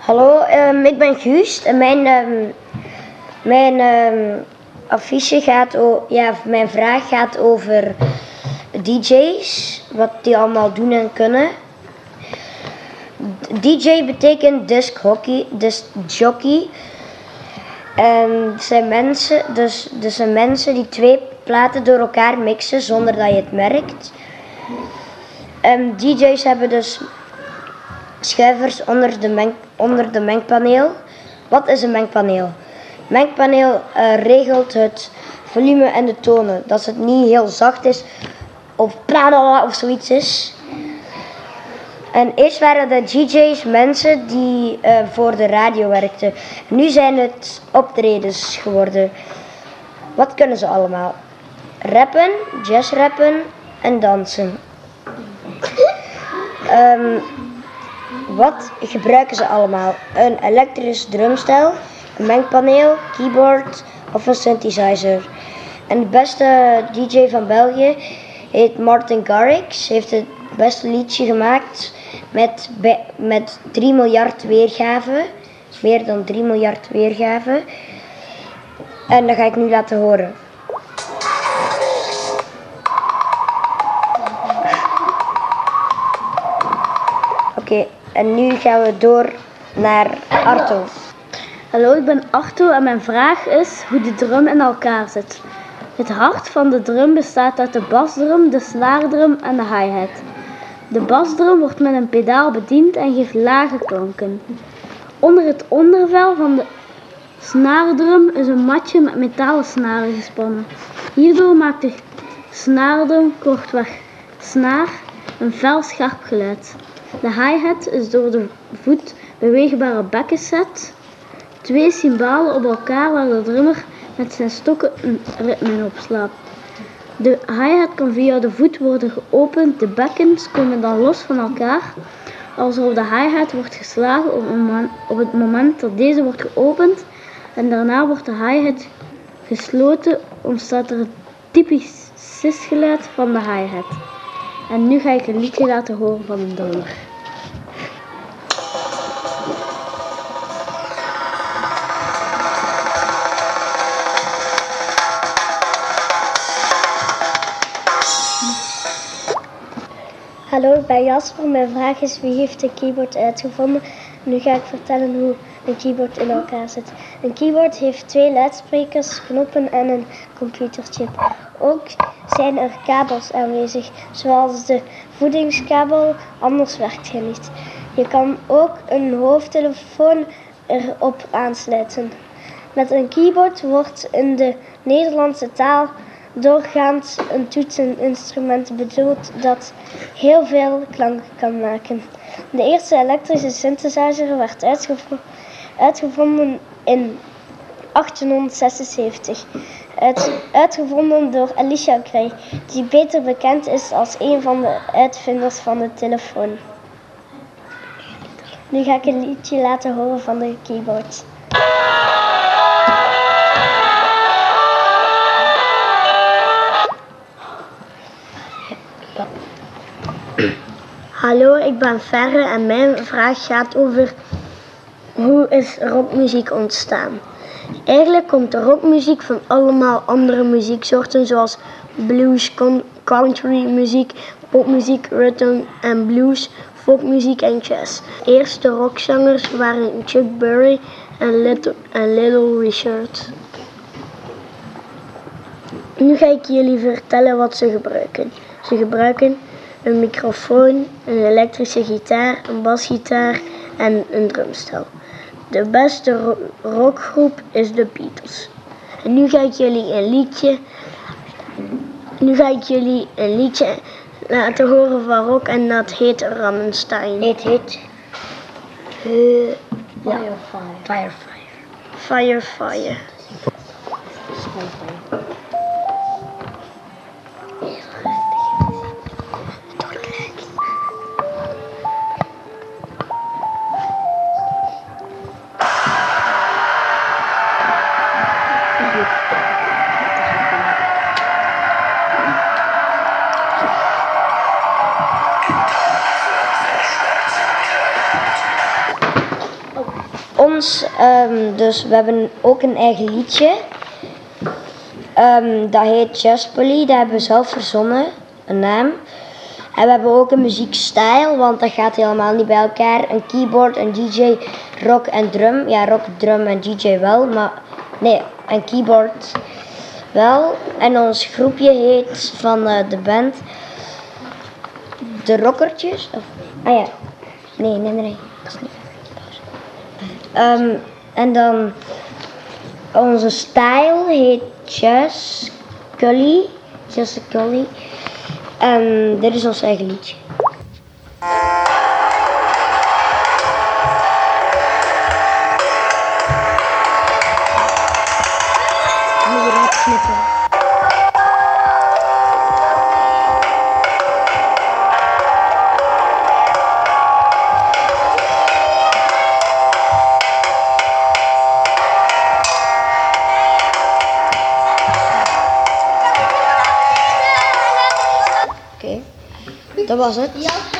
Hallo, ehm, ik ben Guust en mijn, ehm, mijn ehm, affiche gaat o ja, mijn vraag gaat over DJ's, wat die allemaal doen en kunnen. DJ betekent disc hockey, disc jockey. En het zijn mensen, dus, dus zijn mensen die twee platen door elkaar mixen zonder dat je het merkt. En DJ's hebben dus schuivers onder de, meng, onder de mengpaneel. Wat is een mengpaneel? Mengpaneel eh, regelt het volume en de tonen. Dat het niet heel zacht is of bladala of zoiets is. En eerst waren de DJ's mensen die eh, voor de radio werkten. Nu zijn het optredens geworden. Wat kunnen ze allemaal? Rappen, jazzrappen en dansen. Ehm, wat gebruiken ze allemaal? Een elektrisch drumstel, een mengpaneel, keyboard of een synthesizer. En de beste DJ van België heet Martin Garrix. Heeft het beste liedje gemaakt met, met 3 miljard weergaven. Meer dan 3 miljard weergaven. En dat ga ik nu laten horen. En nu gaan we door naar Arto. Hallo, ik ben Arto en mijn vraag is hoe de drum in elkaar zit. Het hart van de drum bestaat uit de basdrum, de snaardrum en de hi-hat. De basdrum wordt met een pedaal bediend en geeft lage klanken. Onder het ondervel van de snaardrum is een matje met metalen snaren gespannen. Hierdoor maakt de snaardrum kortweg snaar een fel scherp geluid. De hi-hat is door de voet beweegbare bekkenset Twee cymbalen op elkaar waar de drummer met zijn stokken een ritme in opslaat. De hi-hat kan via de voet worden geopend, de bekkens komen dan los van elkaar. Als op de hi-hat wordt geslagen op, op het moment dat deze wordt geopend en daarna wordt de hi-hat gesloten, ontstaat er het typisch sisgeluid van de hi-hat. En nu ga ik een liedje laten horen van een drummer. Hallo, ik ben Jasper. Mijn vraag is wie heeft de keyboard uitgevonden? Nu ga ik vertellen hoe een keyboard in elkaar zit. Een keyboard heeft twee luidsprekers, knoppen en een computerchip. Ook zijn er kabels aanwezig, zoals de voedingskabel, anders werkt hij niet. Je kan ook een hoofdtelefoon erop aansluiten. Met een keyboard wordt in de Nederlandse taal doorgaans een toetseninstrument bedoeld dat heel veel klanken kan maken. De eerste elektrische synthesizer werd uitgevo- uitgevonden in 1876. Uit- uitgevonden door Alicia Gray, die beter bekend is als een van de uitvinders van de telefoon. Nu ga ik een liedje laten horen van de keyboard. Hallo, ik ben Ferre en mijn vraag gaat over hoe is rockmuziek ontstaan. Eigenlijk komt de rockmuziek van allemaal andere muzieksoorten zoals blues, country muziek, popmuziek, rhythm en blues, folkmuziek en jazz. Eerste rockzangers waren Chuck Berry en Little, en Little Richard. Nu ga ik jullie vertellen wat ze gebruiken. Ze gebruiken een microfoon, een elektrische gitaar, een basgitaar en een drumstel. De beste ro- rockgroep is de Beatles. En nu ga ik jullie een liedje. Nu ga ik jullie een liedje laten horen van rock en dat heet Rammenstein. Het heet Eh, ja. Firefire. Fire Fire. Ehm, dus we hebben ook een eigen liedje. Ehm, dat heet Just Polly, dat hebben we zelf verzonnen, een naam. En we hebben ook een muziekstijl, want dat gaat helemaal niet bij elkaar. Een keyboard, een DJ, rock en drum. Ja, rock, drum en DJ wel, maar nee, een keyboard wel. En ons groepje heet van eh, de band De Rockertjes. Of, ah ja, nee, nee, nee, nee. Dat is niet. Ehm, en dan onze stijl heet Just Cully. Just Cully. En dit is ons eigen liedje. Oké, dat was het.